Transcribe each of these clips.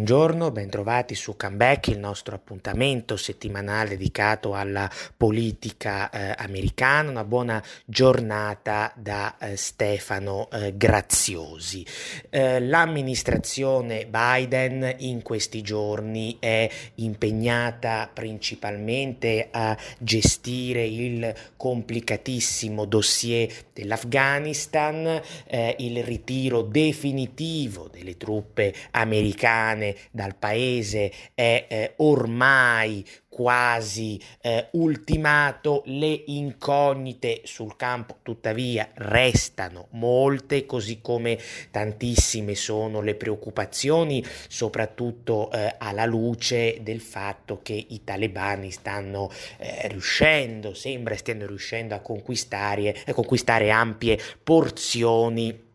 Buongiorno, bentrovati su Comeback, il nostro appuntamento settimanale dedicato alla politica eh, americana. Una buona giornata da eh, Stefano eh, Graziosi. Eh, l'amministrazione Biden in questi giorni è impegnata principalmente a gestire il complicatissimo dossier dell'Afghanistan, eh, il ritiro definitivo delle truppe americane dal paese è eh, ormai quasi eh, ultimato, le incognite sul campo tuttavia restano molte, così come tantissime sono le preoccupazioni, soprattutto eh, alla luce del fatto che i talebani stanno eh, riuscendo, sembra stiano riuscendo a conquistare, a conquistare ampie porzioni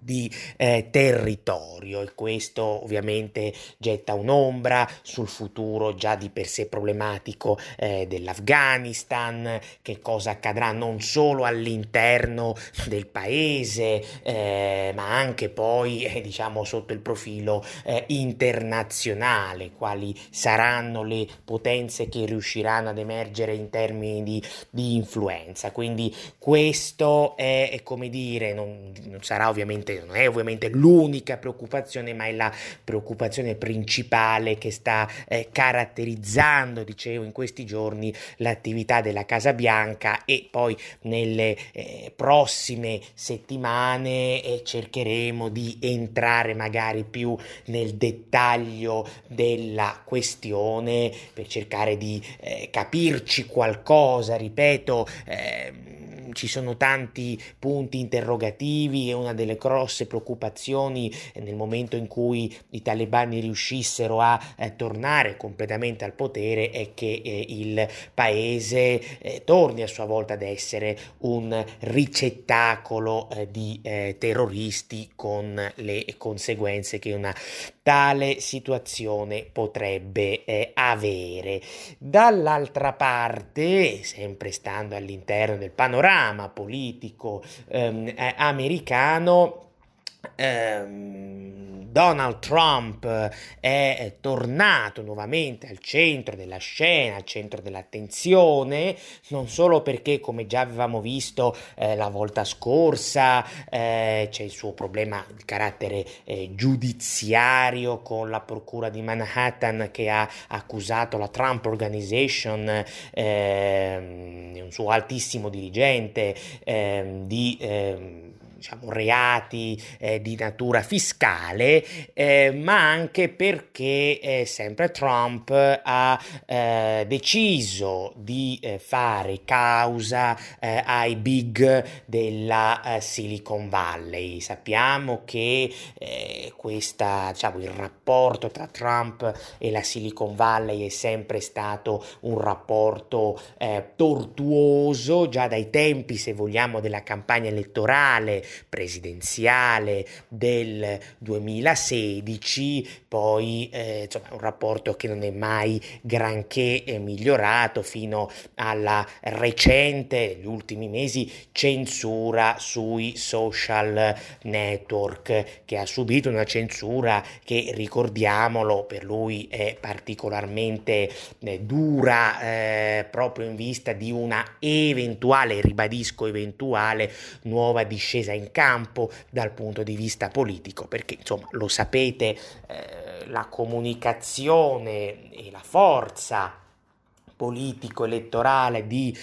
di eh, territorio e questo ovviamente getta un'ombra sul futuro già di per sé problematico eh, dell'Afghanistan, che cosa accadrà non solo all'interno del paese eh, ma anche poi eh, diciamo sotto il profilo eh, internazionale, quali saranno le potenze che riusciranno ad emergere in termini di, di influenza. Quindi questo è, è come dire, non, non sarà ovviamente ovviamente non è ovviamente l'unica preoccupazione, ma è la preoccupazione principale che sta eh, caratterizzando, dicevo, in questi giorni l'attività della Casa Bianca e poi nelle eh, prossime settimane eh, cercheremo di entrare magari più nel dettaglio della questione per cercare di eh, capirci qualcosa, ripeto, ehm, ci sono tanti punti interrogativi e una delle grosse preoccupazioni nel momento in cui i talebani riuscissero a eh, tornare completamente al potere è che eh, il paese eh, torni a sua volta ad essere un ricettacolo eh, di eh, terroristi con le conseguenze che una tale situazione potrebbe eh, avere. Dall'altra parte, sempre stando all'interno del panorama politico ehm, eh, americano, Donald Trump è tornato nuovamente al centro della scena, al centro dell'attenzione, non solo perché, come già avevamo visto eh, la volta scorsa, eh, c'è il suo problema di carattere eh, giudiziario con la procura di Manhattan che ha accusato la Trump Organization, ehm, un suo altissimo dirigente, ehm, di ehm, diciamo, reati eh, di natura fiscale, eh, ma anche perché eh, sempre Trump ha eh, deciso di eh, fare causa eh, ai big della Silicon Valley. Sappiamo che questa, diciamo, il rapporto tra Trump e la Silicon Valley è sempre stato un rapporto tortuoso già dai tempi, se vogliamo, della campagna elettorale presidenziale del 2016, poi eh, insomma un rapporto che non è mai granché eh, migliorato fino alla recente, negli ultimi mesi, censura sui social network, che ha subito una censura che ricordiamolo per lui è particolarmente eh, dura eh, proprio in vista di una eventuale, ribadisco eventuale, nuova discesa in campo dal punto di vista politico, perché insomma lo sapete, eh, la comunicazione e la forza politico-elettorale di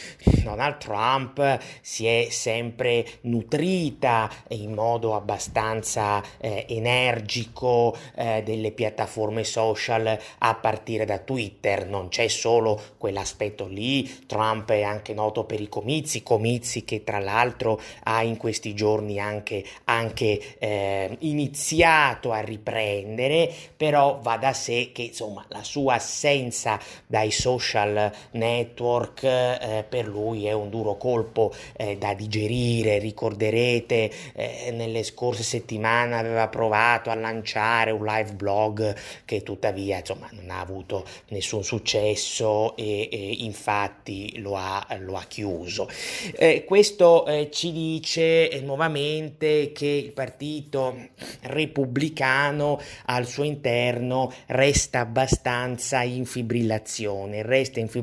Donald Trump si è sempre nutrita in modo abbastanza eh, energico eh, delle piattaforme social a partire da Twitter. Non c'è solo quell'aspetto lì, Trump è anche noto per i comizi, comizi che tra l'altro ha in questi giorni anche, anche eh, iniziato a riprendere, però va da sé che insomma la sua assenza dai social network eh, per lui è un duro colpo eh, da digerire. Ricorderete eh, nelle scorse settimane aveva provato a lanciare un live blog che tuttavia insomma, non ha avuto nessun successo e, e infatti lo ha, lo ha chiuso. Eh, questo eh, ci dice eh, nuovamente che il partito repubblicano al suo interno resta abbastanza in fibrillazione, resta in fibrillazione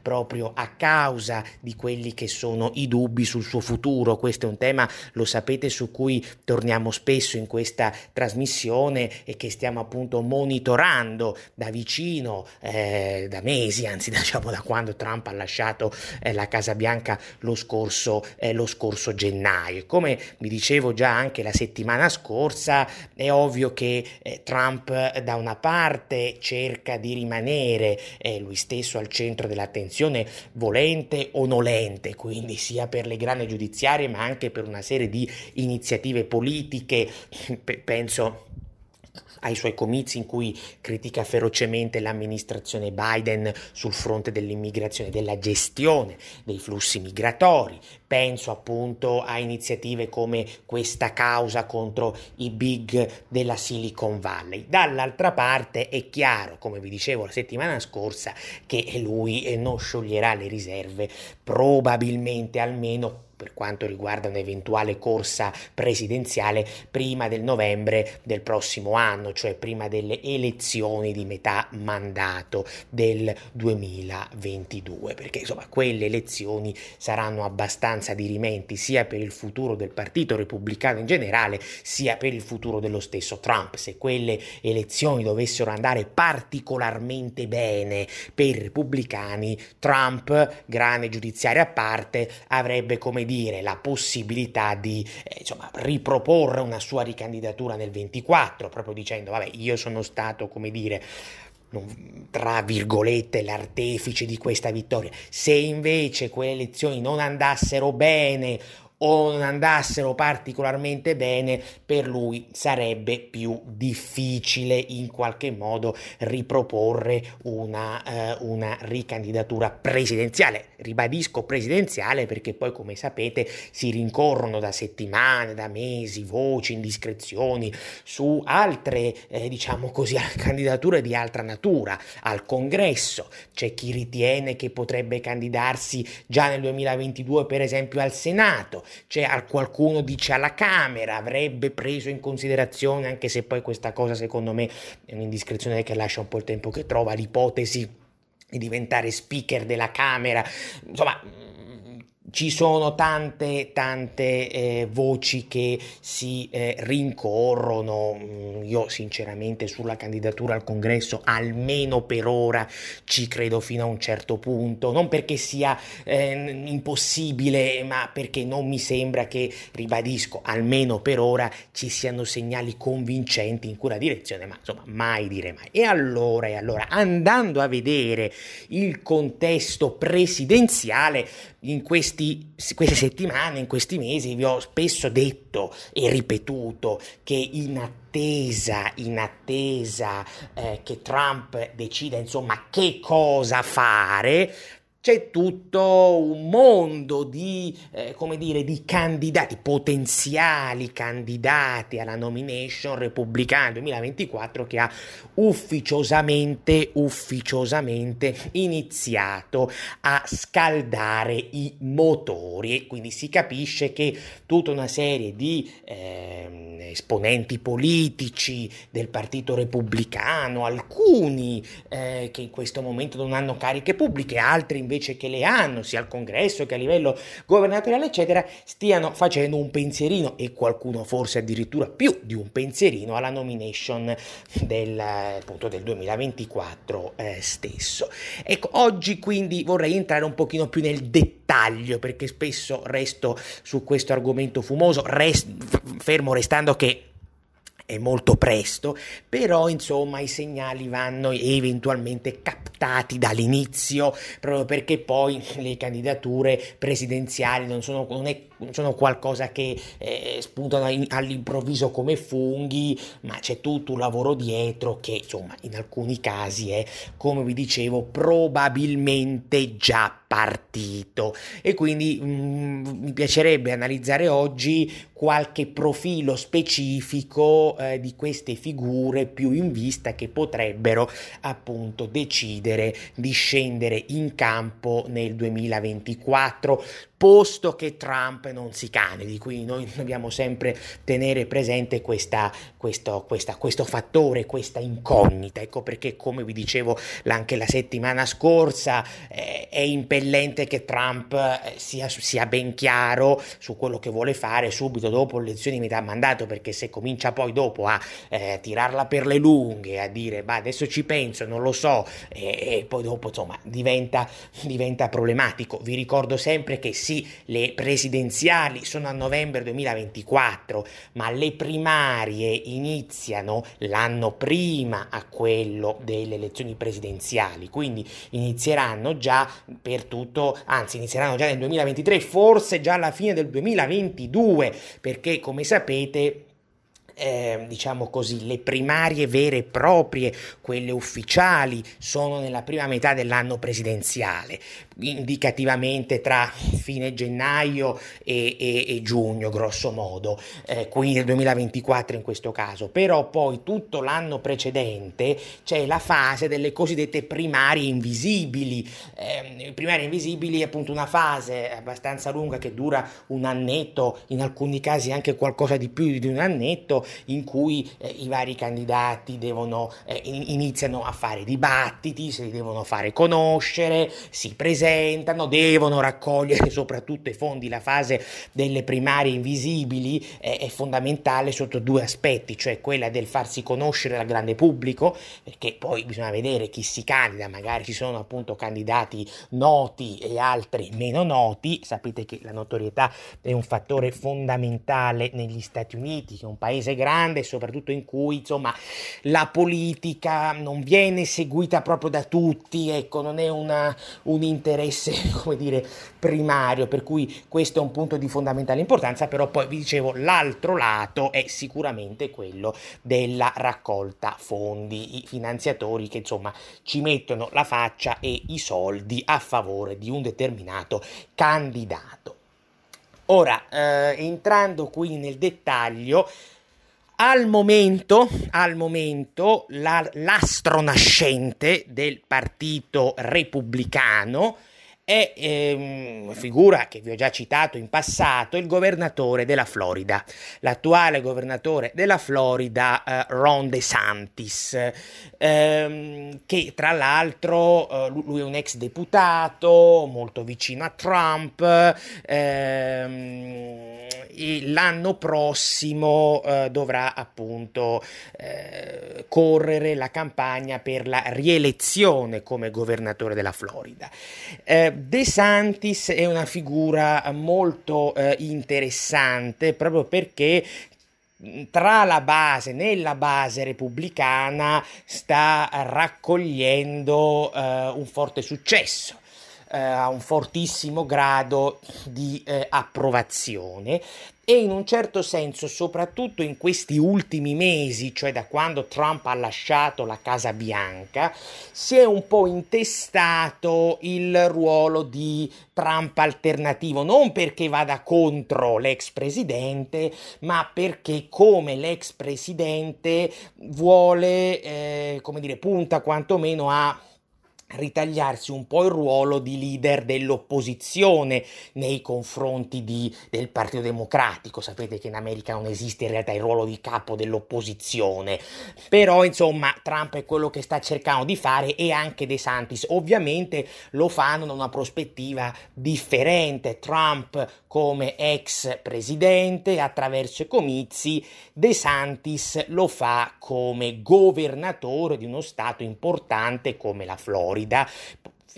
proprio a causa di quelli che sono i dubbi sul suo futuro. Questo è un tema, lo sapete, su cui torniamo spesso in questa trasmissione e che stiamo appunto monitorando da vicino eh, da mesi, anzi diciamo da quando Trump ha lasciato eh, la Casa Bianca lo scorso, eh, lo scorso gennaio. Come vi dicevo già anche la settimana scorsa, è ovvio che eh, Trump da una parte cerca di rimanere eh, lui stesso al centro dell'attenzione volente o nolente, quindi sia per le grandi giudiziarie ma anche per una serie di iniziative politiche, penso ai suoi comizi in cui critica ferocemente l'amministrazione Biden sul fronte dell'immigrazione, della gestione dei flussi migratori. Penso appunto a iniziative come questa causa contro i big della Silicon Valley. Dall'altra parte è chiaro, come vi dicevo la settimana scorsa, che lui non scioglierà le riserve probabilmente almeno per quanto riguarda un'eventuale corsa presidenziale prima del novembre del prossimo anno, cioè prima delle elezioni di metà mandato del 2022, perché insomma quelle elezioni saranno abbastanza dirimenti sia per il futuro del Partito Repubblicano in generale, sia per il futuro dello stesso Trump. Se quelle elezioni dovessero andare particolarmente bene per i repubblicani, Trump, grande giudiziario a parte, avrebbe come dire, la possibilità di eh, insomma, riproporre una sua ricandidatura nel 24, proprio dicendo, vabbè, io sono stato, come dire, tra virgolette l'artefice di questa vittoria. Se invece quelle elezioni non andassero bene o non andassero particolarmente bene, per lui sarebbe più difficile in qualche modo riproporre una, eh, una ricandidatura presidenziale. Ribadisco presidenziale perché poi, come sapete, si rincorrono da settimane, da mesi, voci, indiscrezioni su altre, eh, diciamo così, candidature di altra natura. Al congresso c'è chi ritiene che potrebbe candidarsi già nel 2022, per esempio, al Senato cioè qualcuno dice alla Camera avrebbe preso in considerazione, anche se poi questa cosa secondo me è un'indiscrezione che lascia un po' il tempo che trova l'ipotesi di diventare speaker della Camera, insomma ci sono tante, tante eh, voci che si eh, rincorrono. Mm, io sinceramente sulla candidatura al congresso, almeno per ora, ci credo fino a un certo punto. Non perché sia eh, impossibile, ma perché non mi sembra che, ribadisco, almeno per ora ci siano segnali convincenti in quella direzione, ma insomma, mai dire mai. E allora, e allora, andando a vedere il contesto presidenziale, in questi, queste settimane, in questi mesi, vi ho spesso detto e ripetuto che in attesa, in attesa eh, che Trump decida insomma che cosa fare, c'è tutto un mondo di, eh, come dire, di candidati, potenziali candidati alla nomination repubblicana 2024 che ha ufficiosamente, ufficiosamente iniziato a scaldare i motori. E quindi si capisce che tutta una serie di eh, esponenti politici del Partito Repubblicano, alcuni eh, che in questo momento non hanno cariche pubbliche, altri invece invece che le hanno, sia al congresso che a livello governatoriale, eccetera, stiano facendo un pensierino e qualcuno forse addirittura più di un pensierino alla nomination del, appunto, del 2024 eh, stesso. Ecco, oggi quindi vorrei entrare un pochino più nel dettaglio perché spesso resto su questo argomento fumoso, rest, fermo restando che è molto presto, però insomma i segnali vanno eventualmente captati dall'inizio, proprio perché poi le candidature presidenziali non sono, non è sono qualcosa che eh, spuntano in, all'improvviso come funghi, ma c'è tutto un lavoro dietro che insomma in alcuni casi è, come vi dicevo, probabilmente già partito. E quindi mm, mi piacerebbe analizzare oggi qualche profilo specifico eh, di queste figure più in vista che potrebbero appunto decidere di scendere in campo nel 2024 posto che Trump non si candidi, quindi noi dobbiamo sempre tenere presente questa, questo, questa, questo fattore, questa incognita, ecco perché come vi dicevo anche la settimana scorsa eh, è impellente che Trump eh, sia, sia, ben chiaro su quello che vuole fare subito dopo le elezioni di metà mandato, perché se comincia poi dopo a eh, tirarla per le lunghe, a dire bah adesso ci penso, non lo so, e, e poi dopo insomma diventa, diventa problematico. Vi ricordo sempre che sì, le presidenziali sono a novembre 2024, ma le primarie iniziano l'anno prima a quello delle elezioni presidenziali, quindi inizieranno già per tutto, anzi inizieranno già nel 2023, forse già alla fine del 2022, perché come sapete eh, diciamo così, le primarie vere e proprie, quelle ufficiali, sono nella prima metà dell'anno presidenziale, indicativamente tra fine gennaio e, e, e giugno, grosso modo, eh, quindi nel 2024 in questo caso. Però poi tutto l'anno precedente c'è la fase delle cosiddette primarie invisibili. Eh, primarie invisibili è appunto una fase abbastanza lunga che dura un annetto, in alcuni casi anche qualcosa di più di un annetto, in cui eh, i vari candidati devono, eh, iniziano a fare dibattiti, si devono fare conoscere, si presentano, devono raccogliere soprattutto i fondi. La fase delle primarie invisibili eh, è fondamentale sotto due aspetti, cioè quella del farsi conoscere al grande pubblico, perché poi bisogna vedere chi si candida, magari ci sono appunto candidati noti e altri meno noti, sapete che la notorietà è un fattore fondamentale negli Stati Uniti, che è un paese grande, soprattutto in cui insomma la politica non viene seguita proprio da tutti, ecco, non è una, un interesse, come dire, primario, per cui questo è un punto di fondamentale importanza, però poi vi dicevo l'altro lato è sicuramente quello della raccolta fondi, i finanziatori che insomma ci mettono la faccia e i soldi a favore di un determinato candidato. Ora, eh, entrando qui nel dettaglio, al momento, al momento la, l'astro nascente del partito repubblicano è eh, una figura che vi ho già citato in passato, il governatore della Florida, l'attuale governatore della Florida, eh, Ron DeSantis, ehm, che tra l'altro eh, lui è un ex deputato molto vicino a Trump, ehm, l'anno prossimo eh, dovrà appunto eh, correre la campagna per la rielezione come governatore della Florida. Eh, De Santis è una figura molto eh, interessante proprio perché tra la base, nella base repubblicana, sta raccogliendo uh, un forte successo eh, a un fortissimo grado di eh, approvazione e in un certo senso, soprattutto in questi ultimi mesi, cioè da quando Trump ha lasciato la Casa Bianca, si è un po' intestato il ruolo di Trump alternativo, non perché vada contro l'ex presidente, ma perché come l'ex presidente vuole, eh, come dire, punta quantomeno a ritagliarsi un po' il ruolo di leader dell'opposizione nei confronti di, del Partito Democratico. Sapete che in America non esiste in realtà il ruolo di capo dell'opposizione, però insomma Trump è quello che sta cercando di fare e anche De Santis. Ovviamente lo fanno da una prospettiva differente. Trump come ex presidente attraverso i comizi, De Santis lo fa come governatore di uno stato importante come la Florida Florida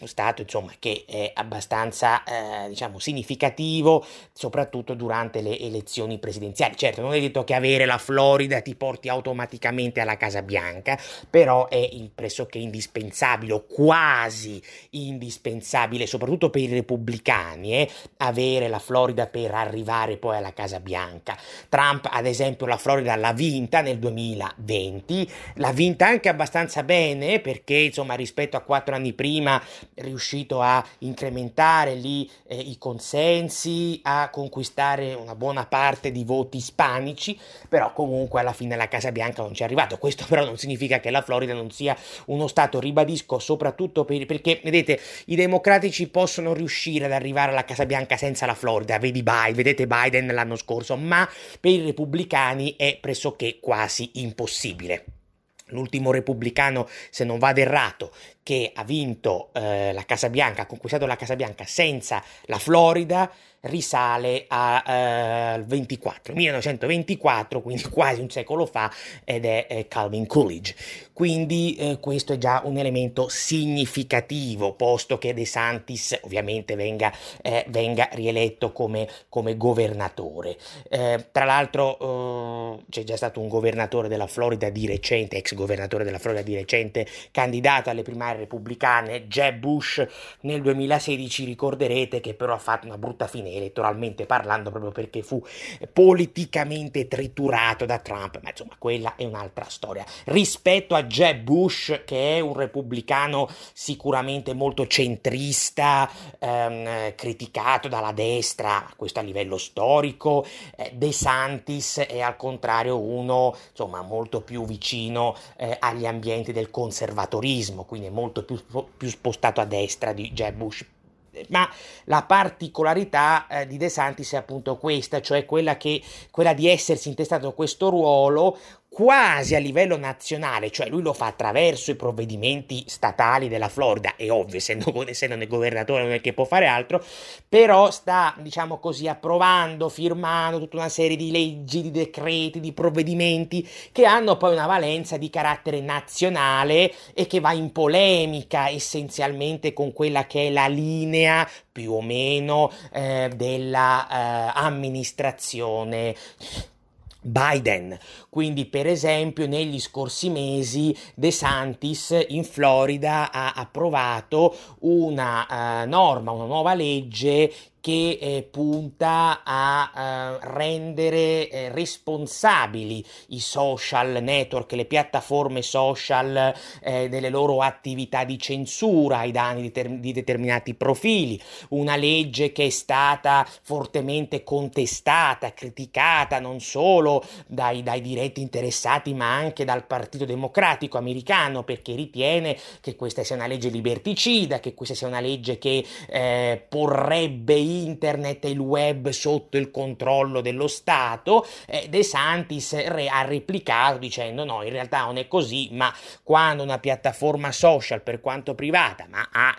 stato insomma che è abbastanza eh, diciamo significativo soprattutto durante le elezioni presidenziali. Certo non è detto che avere la Florida ti porti automaticamente alla Casa Bianca però è pressoché indispensabile o quasi indispensabile soprattutto per i repubblicani eh, avere la Florida per arrivare poi alla Casa Bianca. Trump ad esempio la Florida l'ha vinta nel 2020 l'ha vinta anche abbastanza bene perché insomma rispetto a quattro anni prima riuscito a incrementare lì eh, i consensi, a conquistare una buona parte di voti ispanici, però comunque alla fine la Casa Bianca non ci è arrivato. Questo però non significa che la Florida non sia uno stato, ribadisco, soprattutto per, perché vedete, i democratici possono riuscire ad arrivare alla Casa Bianca senza la Florida, vedi Biden, vedete Biden l'anno scorso, ma per i repubblicani è pressoché quasi impossibile l'ultimo repubblicano, se non vado errato, che ha vinto eh, la Casa Bianca, ha conquistato la Casa Bianca senza la Florida, risale al eh, 24, 1924, quindi quasi un secolo fa, ed è eh, Calvin Coolidge. Quindi eh, questo è già un elemento significativo, posto che De Santis ovviamente venga, eh, venga rieletto come, come governatore. Eh, tra l'altro eh, c'è già stato un governatore della Florida di recente, ex governatore della Florida di recente, candidato alle primarie repubblicane, Jeb Bush nel 2016, ricorderete che però ha fatto una brutta fine elettoralmente parlando proprio perché fu politicamente triturato da Trump, ma insomma quella è un'altra storia. Rispetto a Jeb Bush che è un repubblicano sicuramente molto centrista, ehm, criticato dalla destra, questo a livello storico, eh, De Santis è al contrario uno insomma molto più vicino eh, agli ambienti del conservatorismo, quindi è molto più, più spostato a destra di Jeb Bush. Ma la particolarità eh, di De Santis è appunto questa, cioè quella, che, quella di essersi intestato questo ruolo quasi a livello nazionale, cioè lui lo fa attraverso i provvedimenti statali della Florida, è ovvio, essendo, essendo governatore non è che può fare altro, però sta, diciamo così, approvando, firmando tutta una serie di leggi, di decreti, di provvedimenti che hanno poi una valenza di carattere nazionale e che va in polemica essenzialmente con quella che è la linea più o meno eh, della eh, Biden. Quindi, per esempio, negli scorsi mesi De Santis in Florida ha approvato una uh, norma, una nuova legge che eh, punta a eh, rendere eh, responsabili i social network, le piattaforme social eh, delle loro attività di censura ai danni di, ter- di, determinati profili, una legge che è stata fortemente contestata, criticata non solo dai, dai diretti interessati ma anche dal Partito Democratico americano perché ritiene che questa sia una legge liberticida, che questa sia una legge che eh, porrebbe internet e il web sotto il controllo dello Stato, eh, De Santis re- ha replicato dicendo no, in realtà non è così, ma quando una piattaforma social, per quanto privata, ma ha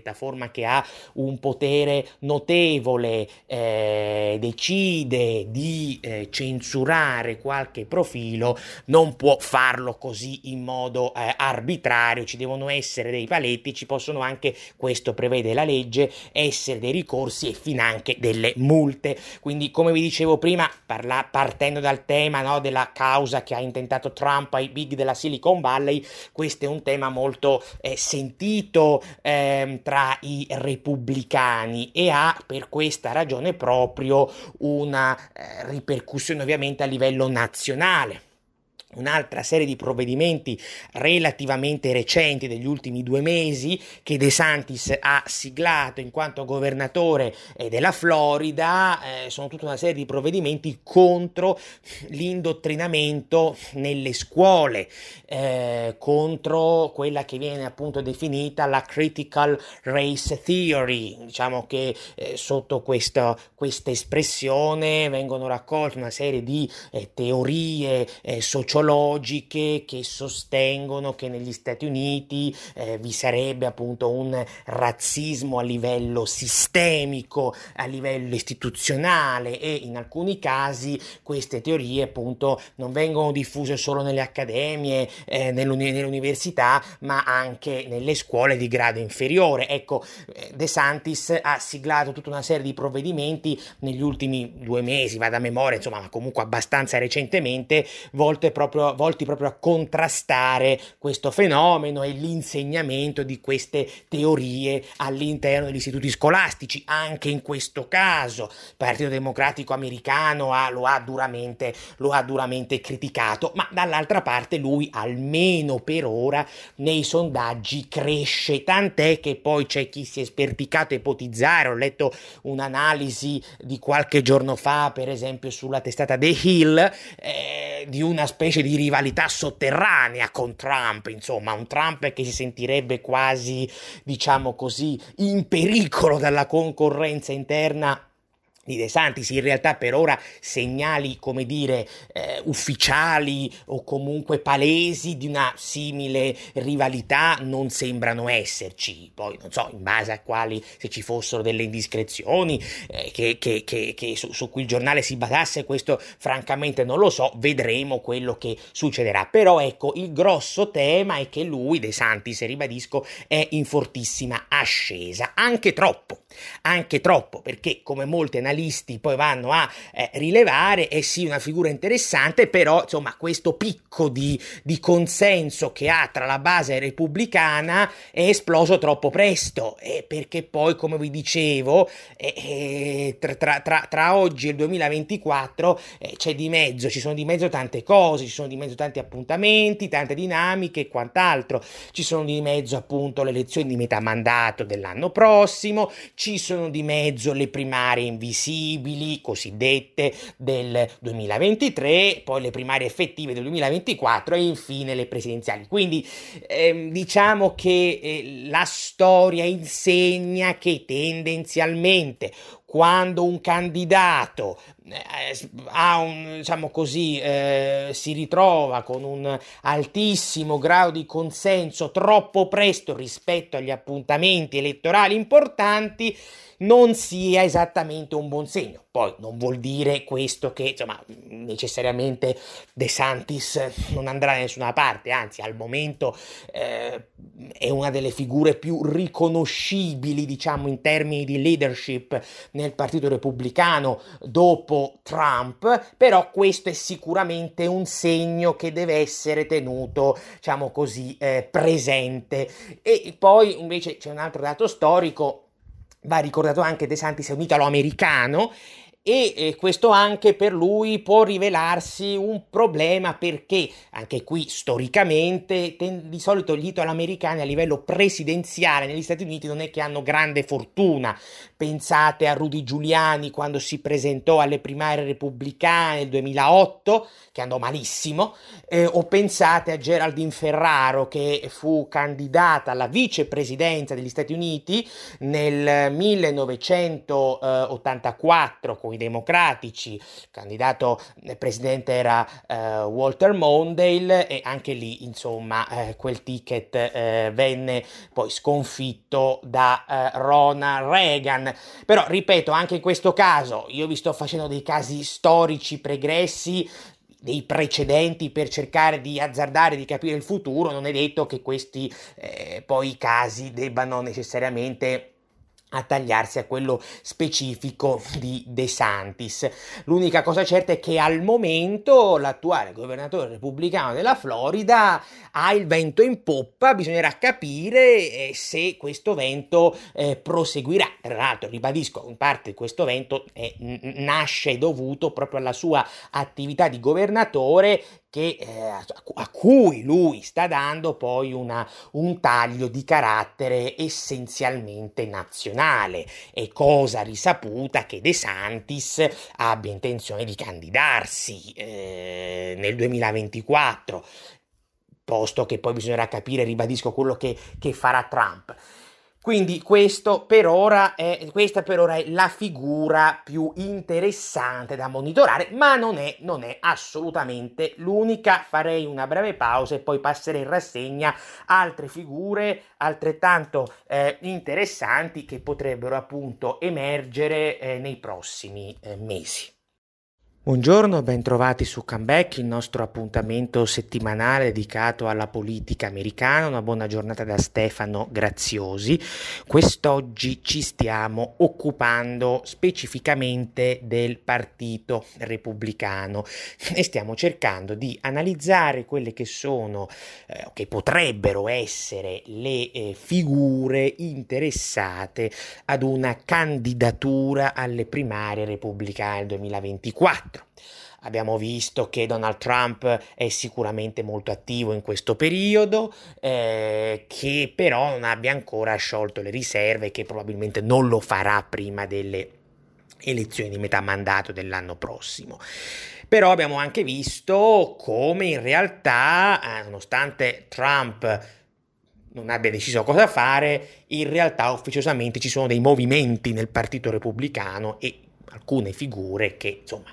piattaforma che ha un potere notevole, eh, decide di eh, censurare qualche profilo, non può farlo così in modo eh, arbitrario, ci devono essere dei paletti, ci possono anche, questo prevede la legge, essere dei ricorsi e finanche delle multe. Quindi, come vi dicevo prima, parla, partendo dal tema no, della causa che ha intentato Trump ai big della Silicon Valley, questo è un tema molto eh, sentito eh, tra i repubblicani e ha per questa ragione proprio una eh, ripercussione ovviamente a livello nazionale un'altra serie di provvedimenti relativamente recenti degli ultimi due mesi che De Santis ha siglato in quanto governatore della Florida eh, sono tutta una serie di provvedimenti contro l'indottrinamento nelle scuole eh, contro quella che viene appunto definita la critical race theory diciamo che eh, sotto questa, questa espressione vengono raccolte una serie di eh, teorie eh, sociologiche ideologiche che sostengono che negli Stati Uniti eh, vi sarebbe appunto un razzismo a livello sistemico, a livello istituzionale e in alcuni casi queste teorie appunto non vengono diffuse solo nelle accademie, eh, nell'uni- nell'università, ma anche nelle scuole di grado inferiore. Ecco, eh, De Santis ha siglato tutta una serie di provvedimenti negli ultimi due mesi, va da memoria, insomma, ma comunque abbastanza recentemente, volti proprio, volti proprio a contrastare questo fenomeno e l'insegnamento di queste teorie all'interno degli istituti scolastici. Anche in questo caso, il Partito Democratico americano ha, lo, ha duramente, lo ha duramente criticato, ma dall'altra parte lui, almeno per ora, nei sondaggi cresce, tant'è che poi c'è chi si è sperticato a ipotizzare, ho letto un'analisi di qualche giorno fa, per esempio sulla testata The Hill, eh, di una specie di rivalità sotterranea con Trump, insomma, un Trump che si sentirebbe quasi, diciamo così, in pericolo dalla concorrenza interna di De Santis, in realtà per ora segnali, come dire, eh, ufficiali o comunque palesi di una simile rivalità non sembrano esserci. Poi non so, in base a quali, se ci fossero delle indiscrezioni eh, che, che, che, che su, su, cui il giornale si basasse, questo francamente non lo so, vedremo quello che succederà. Però ecco, il grosso tema è che lui, De Santis, ribadisco, è in fortissima ascesa, anche troppo, anche troppo, perché come molte analisti analisti poi vanno a eh, rilevare, è sì una figura interessante, però insomma questo picco di, di, consenso che ha tra la base repubblicana è esploso troppo presto, eh, perché poi come vi dicevo eh, tra, tra, tra, oggi e il 2024 eh, c'è di mezzo, ci sono di mezzo tante cose, ci sono di mezzo tanti appuntamenti, tante dinamiche e quant'altro, ci sono di mezzo appunto le elezioni di metà mandato dell'anno prossimo, ci sono di mezzo le primarie invisibili, flessibili cosiddette del 2023, poi le primarie effettive del 2024 e infine le presidenziali. Quindi ehm, diciamo che eh, la storia insegna che tendenzialmente quando un candidato eh, un, diciamo così, eh, si ritrova con un altissimo grado di consenso troppo presto rispetto agli appuntamenti elettorali importanti, non sia esattamente un buon segno. Poi non vuol dire questo che insomma, necessariamente De Santis non andrà da nessuna parte, anzi al momento eh, è una delle figure più riconoscibili, diciamo, in termini di leadership nel Partito Repubblicano dopo Trump, però questo è sicuramente un segno che deve essere tenuto, diciamo così, eh, presente. E poi invece c'è un altro dato storico va ricordato anche De Santis è un italo-americano e eh, questo anche per lui può rivelarsi un problema perché anche qui storicamente di solito gli italoamericani a livello presidenziale negli Stati Uniti non è che hanno grande fortuna. Pensate a Rudy Giuliani quando si presentò alle primarie repubblicane nel 2008 che andò malissimo eh, o pensate a Geraldine Ferraro che fu candidata alla vicepresidenza degli Stati Uniti nel 1984 con i democratici, il candidato presidente era eh, Walter Mondale e anche lì insomma eh, quel ticket eh, venne poi sconfitto da eh, Ronald Reagan. Però ripeto, anche in questo caso io vi sto facendo dei casi storici pregressi dei precedenti per cercare di azzardare di capire il futuro, non è detto che questi eh, poi casi debbano necessariamente a tagliarsi a quello specifico di De Santis. L'unica cosa certa è che al momento l'attuale governatore repubblicano della Florida ha il vento in poppa, bisognerà capire eh, se questo vento eh, proseguirà. Tra l'altro, ribadisco, in parte questo vento eh, nasce dovuto proprio alla sua attività di governatore che, eh, a cui lui sta dando poi una, un taglio di carattere essenzialmente nazionale. È cosa risaputa che De Santis abbia intenzione di candidarsi eh, nel 2024, posto che poi bisognerà capire, ribadisco, quello che, che farà Trump. Quindi per è, questa per ora è la figura più interessante da monitorare, ma non è, non è assolutamente l'unica. Farei una breve pausa e poi passerei in rassegna altre figure altrettanto eh, interessanti che potrebbero appunto emergere eh, nei prossimi eh, mesi. Buongiorno, bentrovati su Comeback, il nostro appuntamento settimanale dedicato alla politica americana. Una buona giornata da Stefano Graziosi. Quest'oggi ci stiamo occupando specificamente del Partito Repubblicano e stiamo cercando di analizzare quelle che sono, eh, che potrebbero essere le eh, figure interessate ad una candidatura alle primarie repubblicane del 2024. Abbiamo visto che Donald Trump è sicuramente molto attivo in questo periodo, eh, che però non abbia ancora sciolto le riserve, che probabilmente non lo farà prima delle elezioni di metà mandato dell'anno prossimo. Però abbiamo anche visto come in realtà, eh, nonostante Trump non abbia deciso cosa fare, in realtà ufficiosamente ci sono dei movimenti nel Partito Repubblicano e alcune figure che insomma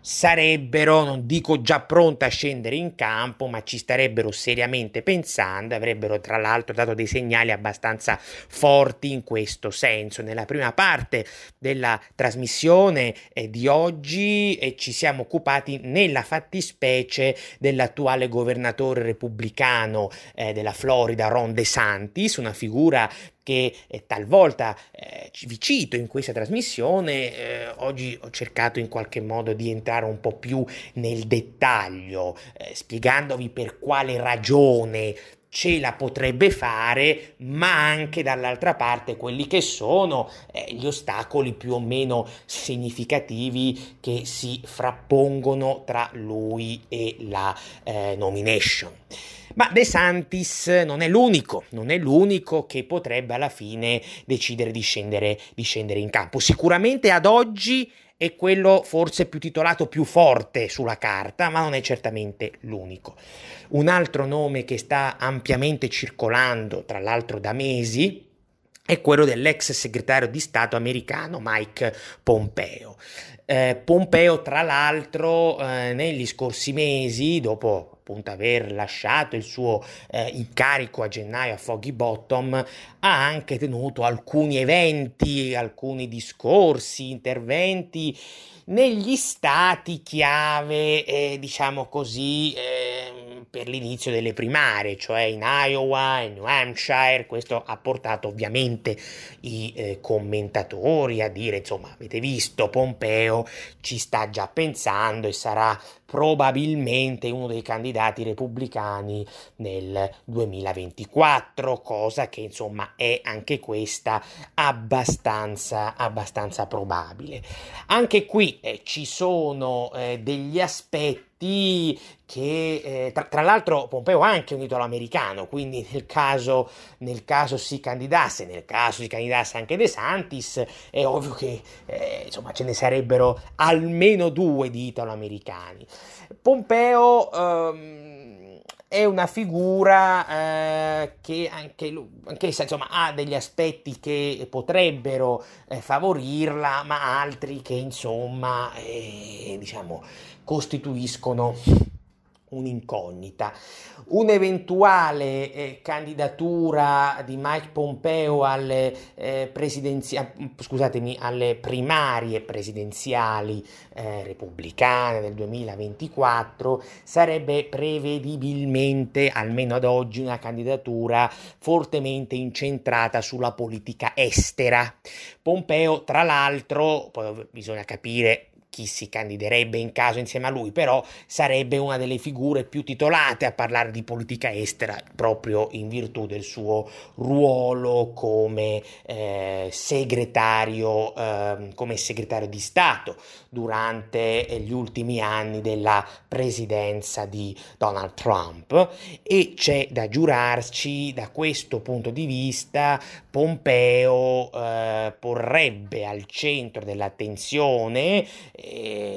sarebbero, non dico già pronte a scendere in campo, ma ci starebbero seriamente pensando, avrebbero tra l'altro dato dei segnali abbastanza forti in questo senso. Nella prima parte della trasmissione eh, di oggi eh, ci siamo occupati nella fattispecie dell'attuale governatore repubblicano eh, della Florida, Ron DeSantis, una figura che eh, talvolta eh, vi cito in questa trasmissione, eh, oggi ho cercato in qualche modo di entrare un po' più nel dettaglio, eh, spiegandovi per quale ragione ce la potrebbe fare, ma anche dall'altra parte quelli che sono eh, gli ostacoli più o meno significativi che si frappongono tra lui e la eh, nomination. Ma De Santis non è l'unico, non è l'unico che potrebbe alla fine decidere di scendere, di scendere in campo. Sicuramente ad oggi è quello forse più titolato più forte sulla carta, ma non è certamente l'unico. Un altro nome che sta ampiamente circolando, tra l'altro da mesi, è quello dell'ex segretario di Stato americano Mike Pompeo. Eh, Pompeo, tra l'altro, eh, negli scorsi mesi, dopo appunto aver lasciato il suo eh, incarico a gennaio a Foggy Bottom, ha anche tenuto alcuni eventi, alcuni discorsi, interventi negli stati chiave, eh, diciamo così, eh, per l'inizio delle primarie, cioè in Iowa, in New Hampshire, questo ha portato ovviamente i eh, commentatori a dire, insomma, avete visto, Pompeo ci sta già pensando e sarà probabilmente uno dei candidati repubblicani nel 2024, cosa che insomma è anche questa abbastanza, abbastanza probabile. Anche qui eh, ci sono eh, degli aspetti che eh, tra, tra, l'altro Pompeo ha anche un titolo americano, quindi nel caso, nel caso, si candidasse, nel caso si candidasse anche De Santis, è ovvio che eh, insomma ce ne sarebbero almeno due di italo americani. Pompeo ehm, è una figura eh, che anche lui, anch'essa insomma, ha degli aspetti che potrebbero eh, favorirla, ma altri che insomma eh, diciamo costituiscono un'incognita. Un'eventuale eh, candidatura di Mike Pompeo alle, eh, presidenziali, scusatemi, alle primarie presidenziali eh, repubblicane del 2024 sarebbe prevedibilmente, almeno ad oggi, una candidatura fortemente incentrata sulla politica estera. Pompeo, tra l'altro, poi bisogna capire chi si candiderebbe in caso insieme a lui, però sarebbe una delle figure più titolate a parlare di politica estera proprio in virtù del suo ruolo come eh, segretario, eh, come segretario di Stato durante gli ultimi anni della presidenza di Donald Trump. E c'è da giurarci da questo punto di vista Pompeo eh, porrebbe al centro dell'attenzione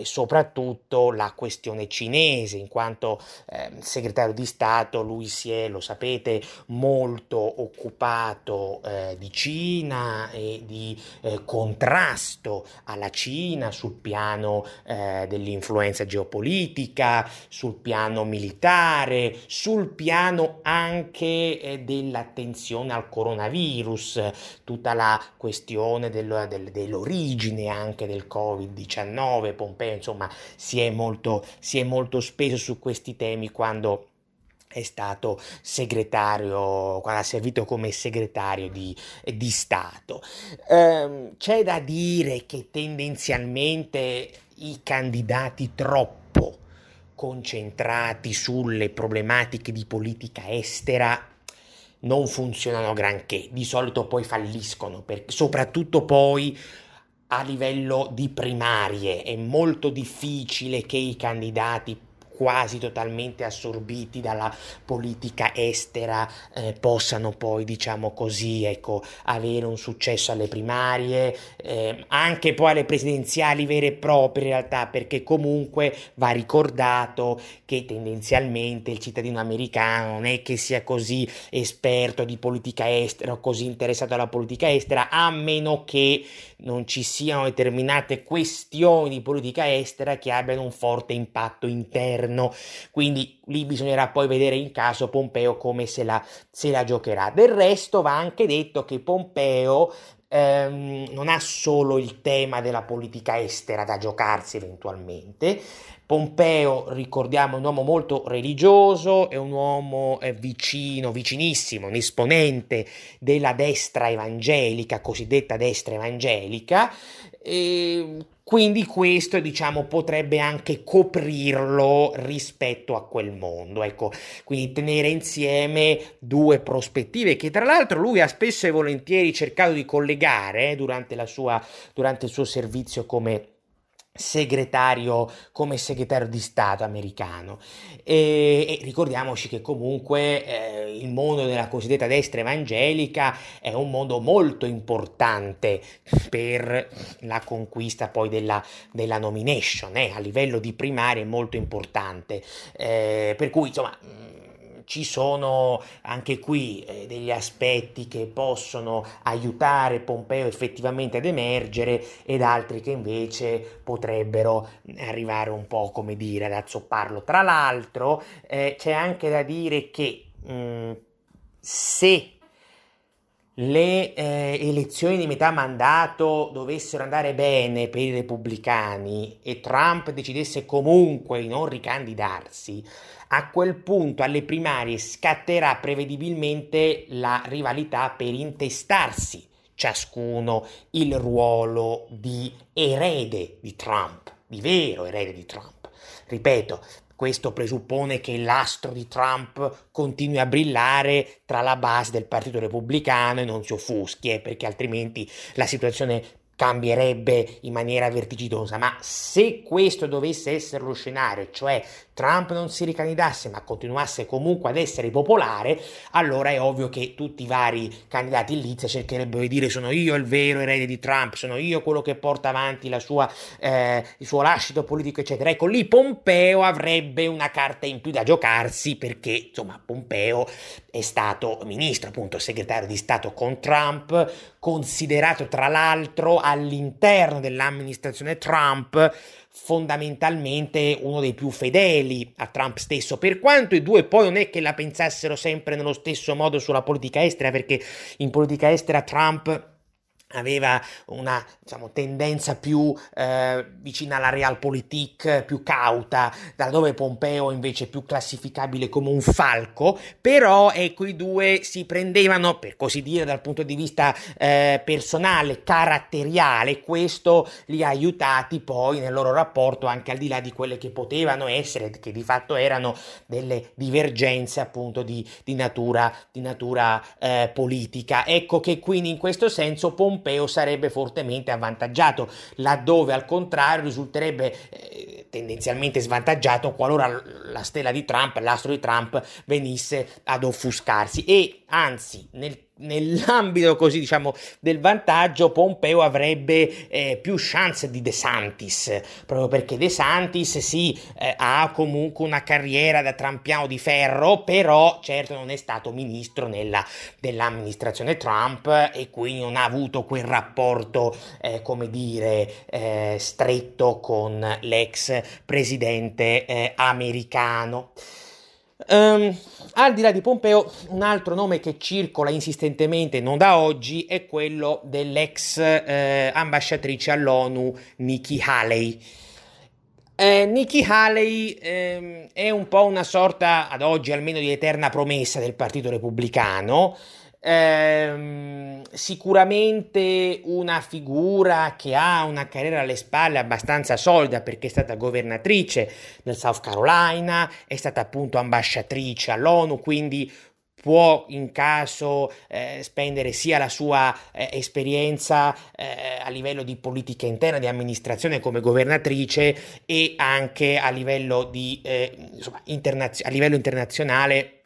soprattutto la questione cinese, in quanto eh, segretario di Stato lui si è, lo sapete, molto occupato eh, di Cina e di eh, contrasto alla Cina sul piano eh, dell'influenza geopolitica, sul piano militare, sul piano anche eh, dell'attenzione al coronavirus, tutta la questione del, del, dell'origine anche del Covid-19. Pompeo, insomma, si è molto, si è molto speso su questi temi quando è stato segretario, quando ha servito come segretario di, di Stato. Ehm, c'è da dire che tendenzialmente i candidati troppo concentrati sulle problematiche di politica estera non funzionano granché, di solito poi falliscono, per, soprattutto poi a livello di primarie. È molto difficile che i candidati quasi totalmente assorbiti dalla politica estera eh, possano poi diciamo così ecco avere un successo alle primarie eh, anche poi alle presidenziali vere e proprie in realtà perché comunque va ricordato che tendenzialmente il cittadino americano non è che sia così esperto di politica estera o così interessato alla politica estera a meno che non ci siano determinate questioni di politica estera che abbiano un forte impatto interno. Quindi lì bisognerà poi vedere in caso Pompeo come se la, se la giocherà. Del resto va anche detto che Pompeo ehm, non ha solo il tema della politica estera da giocarsi eventualmente. Pompeo, ricordiamo, è un uomo molto religioso, è un uomo eh, vicino, vicinissimo, un esponente della destra evangelica, cosiddetta destra evangelica, quindi questo, diciamo, potrebbe anche coprirlo rispetto a quel mondo. Ecco, quindi tenere insieme due prospettive che tra l'altro lui ha spesso e volentieri cercato di collegare eh, durante, sua, durante il suo servizio come segretario come segretario di Stato americano. E, e ricordiamoci che comunque eh, il mondo della cosiddetta destra evangelica è un mondo molto importante per la conquista poi della, della nomination eh, a livello di primaria è molto importante. Eh, per cui insomma ci sono anche qui eh, degli aspetti che possono aiutare Pompeo effettivamente ad emergere ed altri che invece potrebbero arrivare un po' come dire ad azzopparlo. Tra l'altro eh, c'è anche da dire che mh, mm, se le eh, elezioni di metà mandato dovessero andare bene per i repubblicani e Trump decidesse comunque di non ricandidarsi, a quel punto alle primarie scatterà prevedibilmente la rivalità per intestarsi ciascuno il ruolo di erede di Trump, di vero erede di Trump. Ripeto, questo presuppone che l'astro di Trump continui a brillare tra la base del Partito Repubblicano e non si offuschi, eh, perché altrimenti la situazione cambierebbe in maniera vertiginosa, ma se questo dovesse essere lo scenario, cioè Trump non si ricandidasse ma continuasse comunque ad essere popolare, allora è ovvio che tutti i vari candidati in lizza cercherebbero di dire sono io il vero erede di Trump, sono io quello che porta avanti sua, eh, il suo lascito politico, eccetera. Ecco, lì Pompeo avrebbe una carta in più da giocarsi perché, insomma, Pompeo è stato ministro, appunto, segretario di Stato con Trump, considerato tra l'altro all'interno dell'amministrazione Trump fondamentalmente uno dei più fedeli a Trump stesso, per quanto i due poi non è che la pensassero sempre nello stesso modo sulla politica estera, perché in politica estera Trump aveva una diciamo, tendenza più eh, vicina alla realpolitik, più cauta, da dove Pompeo invece è più classificabile come un falco, però ecco i due si prendevano, per così dire, dal punto di vista eh, personale, caratteriale, questo li ha aiutati poi nel loro rapporto anche al di là di quelle che potevano essere, che di fatto erano delle divergenze appunto di, di natura, di natura eh, politica. Ecco che quindi in questo senso Pompeo Pompeo sarebbe fortemente avvantaggiato, laddove al contrario risulterebbe eh, tendenzialmente svantaggiato qualora la stella di Trump, l'astro di Trump venisse ad offuscarsi. E anzi nel nell'ambito così diciamo del vantaggio Pompeo avrebbe eh, più chance di De Santis proprio perché De Santis sì eh, ha comunque una carriera da trampiano di ferro però certo non è stato ministro nella, dell'amministrazione Trump e quindi non ha avuto quel rapporto eh, come dire eh, stretto con l'ex presidente eh, americano Um, al di là di Pompeo, un altro nome che circola insistentemente non da oggi è quello dell'ex eh, ambasciatrice all'ONU Nikki Haley. Eh, Nikki Haley eh, è un po' una sorta, ad oggi almeno, di eterna promessa del Partito Repubblicano ehm, sicuramente una figura che ha una carriera alle spalle abbastanza solida perché è stata governatrice del South Carolina, è stata appunto ambasciatrice all'ONU, quindi può in caso eh, spendere sia la sua eh, esperienza eh, a livello di politica interna, di amministrazione come governatrice e anche a livello, di, eh, insomma, internazio- a livello internazionale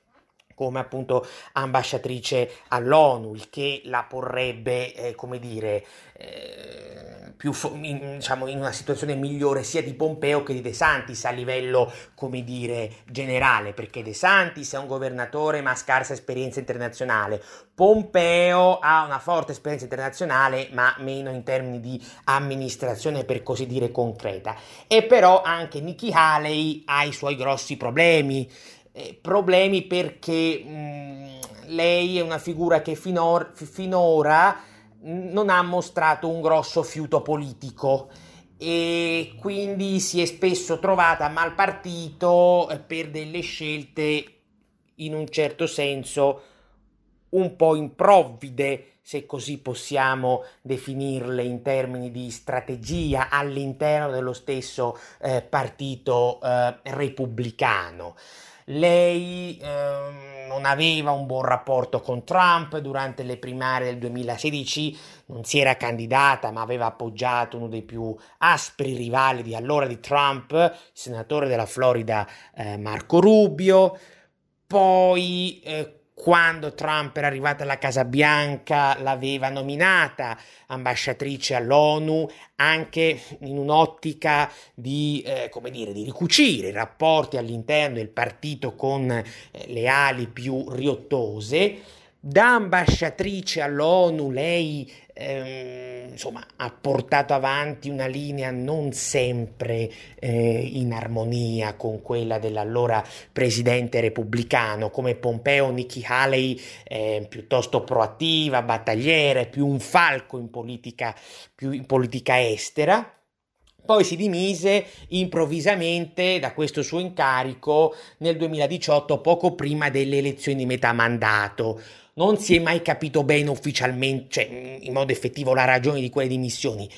come appunto ambasciatrice all'ONU, il che la porrebbe, eh, come dire, eh, più in, diciamo, in una situazione migliore sia di Pompeo che di De Santis a livello, come dire, generale, perché De Santis è un governatore ma ha scarsa esperienza internazionale, Pompeo ha una forte esperienza internazionale ma meno in termini di amministrazione per così dire concreta. E però anche Nikki Haley ha i suoi grossi problemi eh, problemi perché mh, mm, lei è una figura che finor- finora non ha mostrato un grosso fiuto politico e quindi si è spesso trovata mal partito eh, per delle scelte in un certo senso un po' improvvide, se così possiamo definirle in termini di strategia all'interno dello stesso eh, partito eh, repubblicano. Lei eh, non aveva un buon rapporto con Trump durante le primarie del 2016, non si era candidata ma aveva appoggiato uno dei più aspri rivali di allora di Trump, il senatore della Florida eh, Marco Rubio. Poi eh, quando Trump era arrivato alla Casa Bianca l'aveva nominata ambasciatrice all'ONU anche in un'ottica di, eh, come dire, di ricucire i rapporti all'interno del partito con eh, le ali più riottose. Da ambasciatrice all'ONU lei ehm, insomma, ha portato avanti una linea non sempre eh, in armonia con quella dell'allora presidente repubblicano, come Pompeo Nikki Haley, eh, piuttosto proattiva, battagliere, più un falco in politica, più in politica estera. Poi si dimise improvvisamente da questo suo incarico nel 2018, poco prima delle elezioni di metà mandato non si è mai capito bene ufficialmente, cioè in modo effettivo, la ragione di quelle dimissioni.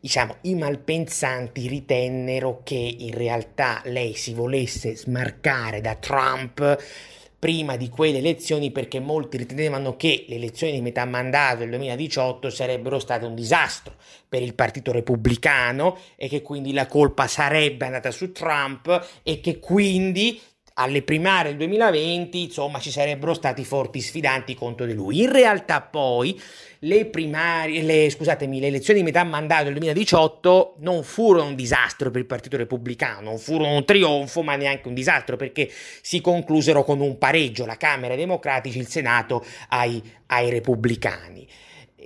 Diciamo, i malpensanti ritennero che in realtà lei si volesse smarcare da Trump prima di quelle elezioni perché molti ritenevano che le elezioni di metà mandato del 2018 sarebbero state un disastro per il Partito Repubblicano e che quindi la colpa sarebbe andata su Trump e che quindi alle primarie del 2020, insomma, ci sarebbero stati forti sfidanti contro di lui. In realtà poi le primarie, le, scusatemi, le elezioni di metà mandato del 2018 non furono un disastro per il Partito Repubblicano, non furono un trionfo, ma neanche un disastro perché si conclusero con un pareggio, la Camera ai democratici, il Senato ai, ai repubblicani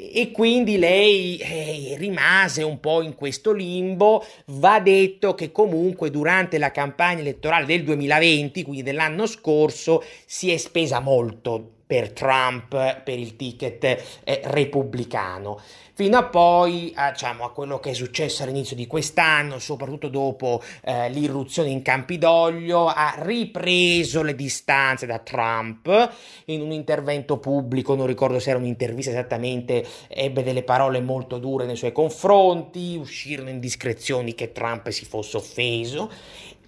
e quindi lei eh, rimase un po' in questo limbo. Va detto che comunque durante la campagna elettorale del 2020, quindi dell'anno scorso, si è spesa molto per Trump, per il ticket eh, repubblicano fino a poi a, diciamo, a quello che è successo all'inizio di quest'anno, soprattutto dopo eh, l'irruzione in Campidoglio, ha ripreso le distanze da Trump in un intervento pubblico, non ricordo se era un'intervista esattamente, ebbe delle parole molto dure nei suoi confronti, uscirono indiscrezioni che Trump si fosse offeso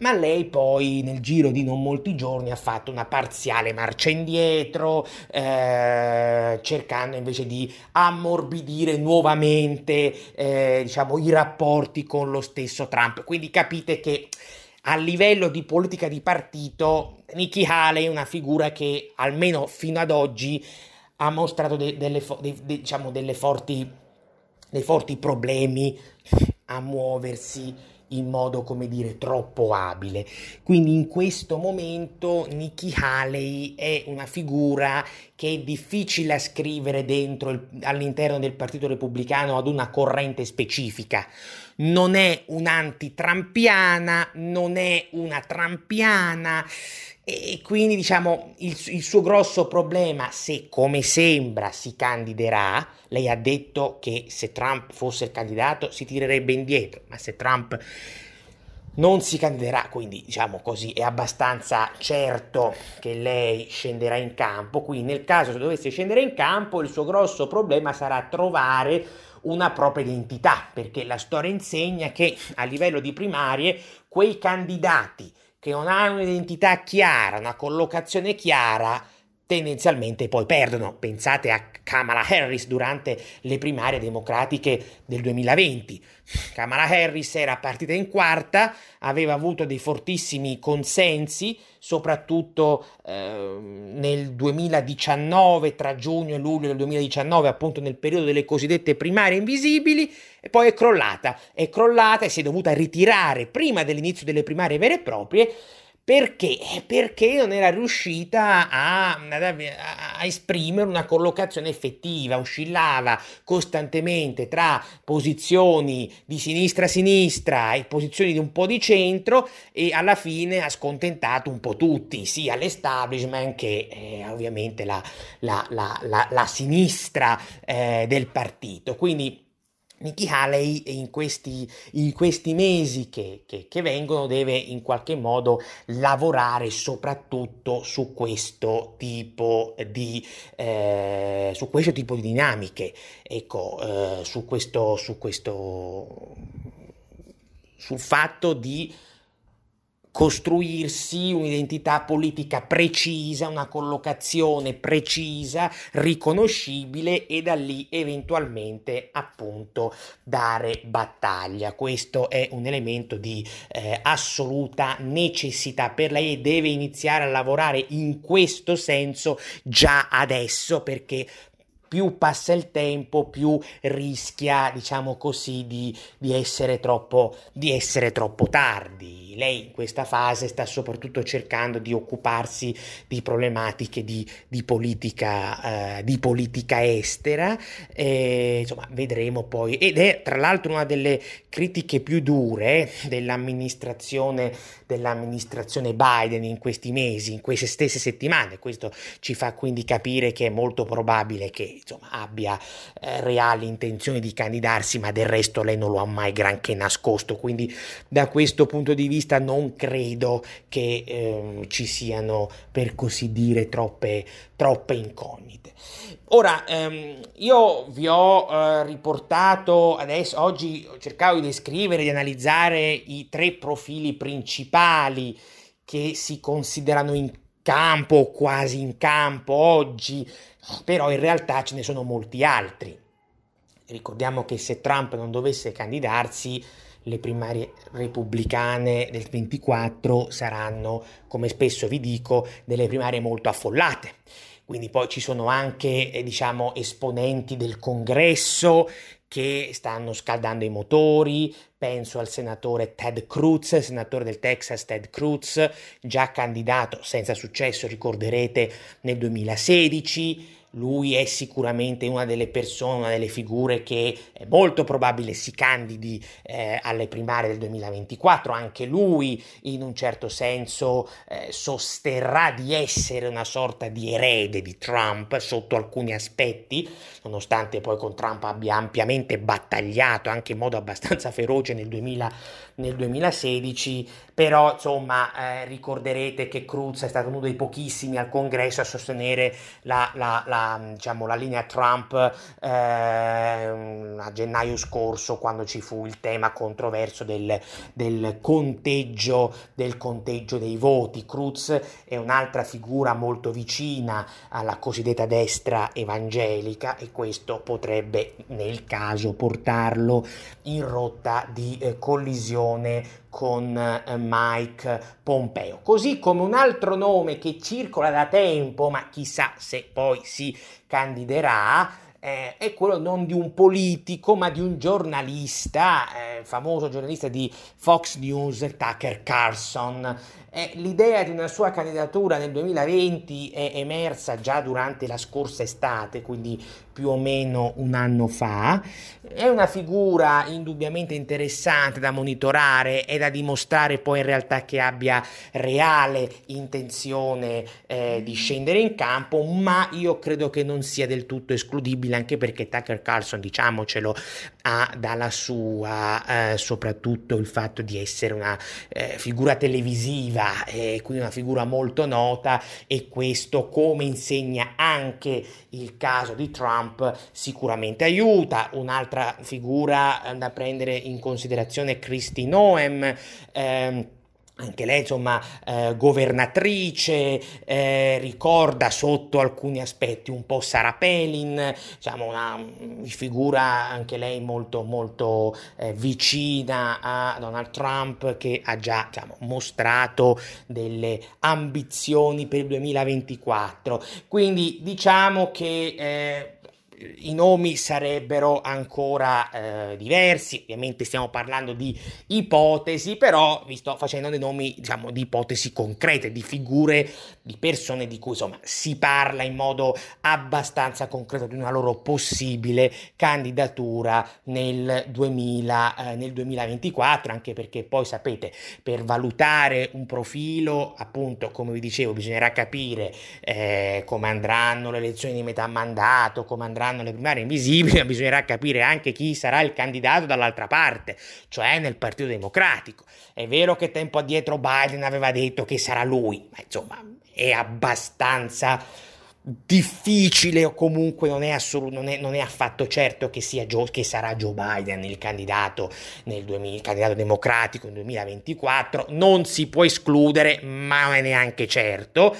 ma lei poi nel giro di non molti giorni ha fatto una parziale marcia indietro, eh, cercando invece di ammorbidire nuovamente eh, diciamo, i rapporti con lo stesso Trump. Quindi capite che a livello di politica di partito Nikki Haley è una figura che almeno fino ad oggi ha mostrato de, delle, de, de, diciamo, delle forti, dei forti problemi a muoversi in modo, come dire, troppo abile. Quindi in questo momento Nikki Haley è una figura che è difficile ascrivere dentro il, all'interno del Partito Repubblicano ad una corrente specifica. Non è un'anti-trampiana, non è una trampiana. E quindi diciamo il, il, suo grosso problema, se come sembra si candiderà, lei ha detto che se Trump fosse il candidato si tirerebbe indietro, ma se Trump non si candiderà, quindi diciamo così è abbastanza certo che lei scenderà in campo, quindi nel caso se dovesse scendere in campo il suo grosso problema sarà trovare una propria identità, perché la storia insegna che a livello di primarie quei candidati che non hanno un'identità chiara, una collocazione chiara, tendenzialmente poi perdono. Pensate a Kamala Harris durante le primarie democratiche del 2020. Kamala Harris era partita in quarta, aveva avuto dei fortissimi consensi, soprattutto eh, nel 2019, tra giugno e luglio del 2019, appunto nel periodo delle cosiddette primarie invisibili, e poi è crollata. È crollata e si è dovuta ritirare prima dell'inizio delle primarie vere e proprie perché? Perché non era riuscita a, a, esprimere una collocazione effettiva, oscillava costantemente tra posizioni di sinistra a sinistra e posizioni di un po' di centro e alla fine ha scontentato un po' tutti, sia l'establishment che eh, ovviamente la, la, la, la sinistra eh, del partito. Quindi Nikki Haley in questi, in questi mesi che, che, che, vengono deve in qualche modo lavorare soprattutto su questo tipo di, eh, su questo tipo di dinamiche, ecco, eh, su questo, su questo, sul fatto di costruirsi un'identità politica precisa, una collocazione precisa, riconoscibile e da lì eventualmente appunto dare battaglia. Questo è un elemento di eh, assoluta necessità per lei e deve iniziare a lavorare in questo senso già adesso perché più passa il tempo, più rischia, diciamo così, di, di, essere troppo, di essere troppo tardi. Lei in questa fase sta soprattutto cercando di occuparsi di problematiche di, di, politica, eh, di politica, estera, e, insomma, vedremo poi. Ed è tra l'altro una delle critiche più dure dell'amministrazione, dell'amministrazione Biden in questi mesi, in queste stesse settimane. Questo ci fa quindi capire che è molto probabile che insomma, abbia eh, reali intenzioni di candidarsi, ma del resto lei non lo ha mai granché nascosto. Quindi da questo punto di vista non credo che eh, ci siano, per così dire, troppe, troppe incognite. Ora, ehm, io vi ho eh, riportato adesso, oggi cercavo di descrivere, di analizzare i tre profili principali che si considerano in campo, quasi in campo oggi, però in realtà ce ne sono molti altri. Ricordiamo che se Trump non dovesse candidarsi, le primarie repubblicane del 24 saranno, come spesso vi dico, delle primarie molto affollate. Quindi poi ci sono anche, eh, diciamo, esponenti del congresso che stanno scaldando i motori, penso al senatore Ted Cruz, senatore del Texas Ted Cruz, già candidato senza successo, ricorderete, nel 2016 lui è sicuramente una delle persone, una delle figure che è molto probabile si candidi eh, alle primarie del 2024, anche lui in un certo senso eh, sosterrà di essere una sorta di erede di Trump sotto alcuni aspetti, nonostante poi con Trump abbia ampiamente battagliato anche in modo abbastanza feroce nel, 2000, nel 2016, però insomma eh, ricorderete che Cruz è stato uno dei pochissimi al congresso a sostenere la, la, la, diciamo, la linea Trump, eh, a gennaio scorso quando ci fu il tema controverso del, del, conteggio, del conteggio dei voti. Cruz è un'altra figura molto vicina alla cosiddetta destra evangelica e questo potrebbe nel caso portarlo in rotta di eh, collisione con eh, Mike Pompeo. Così come un altro nome che circola da tempo, ma chissà se poi si candiderà, eh, è quello non di un politico, ma di un giornalista, eh, famoso giornalista di Fox News, Tucker Carlson. Eh, l'idea di una sua candidatura nel 2020 è emersa già durante la scorsa estate, quindi più o meno un anno fa. È una figura indubbiamente interessante da monitorare e da dimostrare poi in realtà che abbia reale intenzione eh, di scendere in campo, ma io credo che non sia del tutto escludibile anche perché Tucker Carlson, diciamocelo, ha dalla sua eh, soprattutto il fatto di essere una eh, figura televisiva e quindi una figura molto nota e questo come insegna anche il caso di Trump sicuramente aiuta. Un'altra figura da prendere in considerazione è Christy Noem ehm, anche lei insomma eh, governatrice, eh, ricorda sotto alcuni aspetti un po' Sarah Palin, diciamo una mm, figura anche lei molto molto eh, vicina a Donald Trump che ha già diciamo, mostrato delle ambizioni per il 2024. Quindi diciamo che eh, i nomi sarebbero ancora eh, diversi, ovviamente stiamo parlando di ipotesi, però vi sto facendo dei nomi diciamo di ipotesi concrete, di figure, di persone di cui insomma si parla in modo abbastanza concreto di una loro possibile candidatura nel, 2000, eh, nel 2024, anche perché poi sapete per valutare un profilo appunto come vi dicevo bisognerà capire eh, come andranno le elezioni di metà mandato, come andranno saranno le primarie invisibili, ma bisognerà capire anche chi sarà il candidato dall'altra parte, cioè nel Partito Democratico. È vero che tempo addietro Biden aveva detto che sarà lui, ma insomma è abbastanza difficile o comunque non è, assolut- non, è, non è affatto certo che, sia Joe, che sarà Joe Biden il candidato, nel 2000, il candidato democratico nel 2024, non si può escludere ma non è neanche certo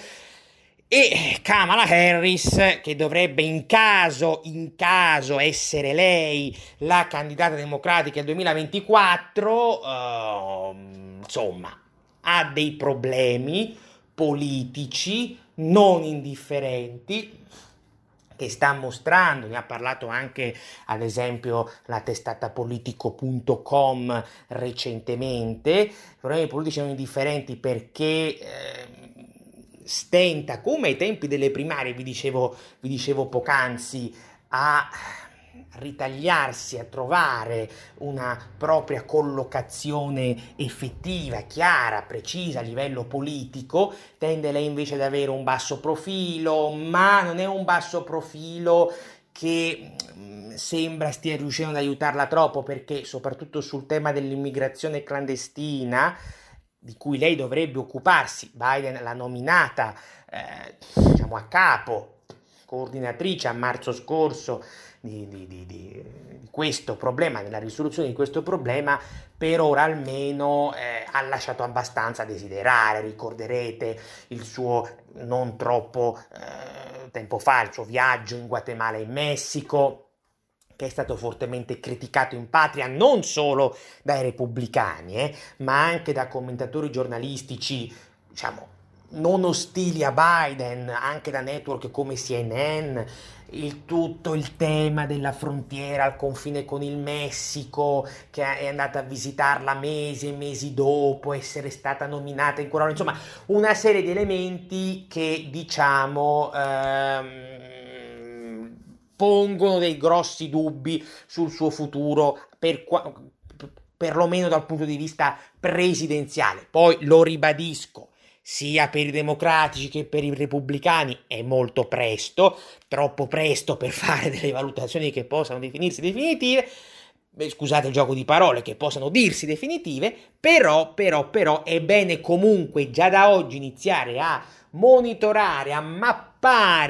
e Kamala Harris che dovrebbe in caso, in caso essere lei la candidata democratica del 2024 uh, insomma ha dei problemi politici non indifferenti che sta mostrando, ne ha parlato anche ad esempio la testata politico.com recentemente, problemi politici non indifferenti perché eh, stenta, come ai tempi delle primarie, vi dicevo, vi dicevo poc'anzi, a ritagliarsi, a trovare una propria collocazione effettiva, chiara, precisa a livello politico, tende lei invece ad avere un basso profilo, ma non è un basso profilo che mm, sembra stia riuscendo ad aiutarla troppo perché soprattutto sul tema dell'immigrazione clandestina di cui lei dovrebbe occuparsi, Biden l'ha nominata eh, diciamo a capo, coordinatrice a marzo scorso di, di, di, di, questo problema, nella risoluzione di questo problema, per ora almeno eh, ha lasciato abbastanza a desiderare. Ricorderete il suo non troppo eh, tempo fa, il suo viaggio in Guatemala e in Messico che è stato fortemente criticato in patria non solo dai repubblicani, eh, ma anche da commentatori giornalistici, diciamo, non ostili a Biden, anche da network come CNN, il tutto il tema della frontiera al confine con il Messico, che è andata a visitarla mesi e mesi dopo essere stata nominata in quel insomma, una serie di elementi che diciamo ehm, pongono dei grossi dubbi sul suo futuro per qua, perlomeno dal punto di vista presidenziale. Poi lo ribadisco, sia per i democratici che per i repubblicani è molto presto, troppo presto per fare delle valutazioni che possano definirsi definitive. Scusate il gioco di parole, che possano dirsi definitive, però, però, però è bene comunque già da oggi iniziare a monitorare, a mappare,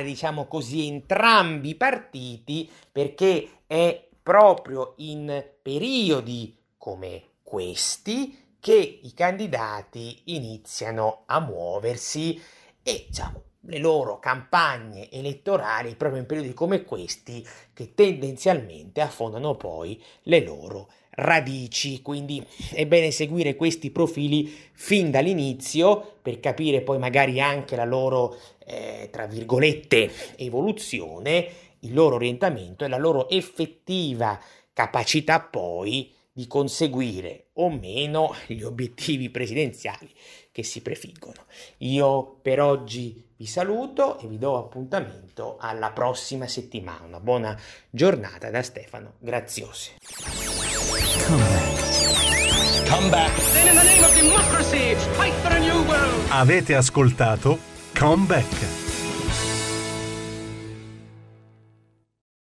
diciamo così, entrambi i partiti perché è proprio in periodi come questi che i candidati iniziano a muoversi e diciamo, le loro campagne elettorali proprio in periodi come questi che tendenzialmente affondano poi le loro radici, quindi è bene seguire questi profili fin dall'inizio per capire poi magari anche la loro, eh, tra virgolette, evoluzione, il loro orientamento e la loro effettiva capacità poi di conseguire o meno gli obiettivi presidenziali che si prefiggono. Io per oggi vi saluto e vi do appuntamento alla prossima settimana. Una buona giornata da Stefano Graziosi. Come back. New world. Avete ascoltato Come Back.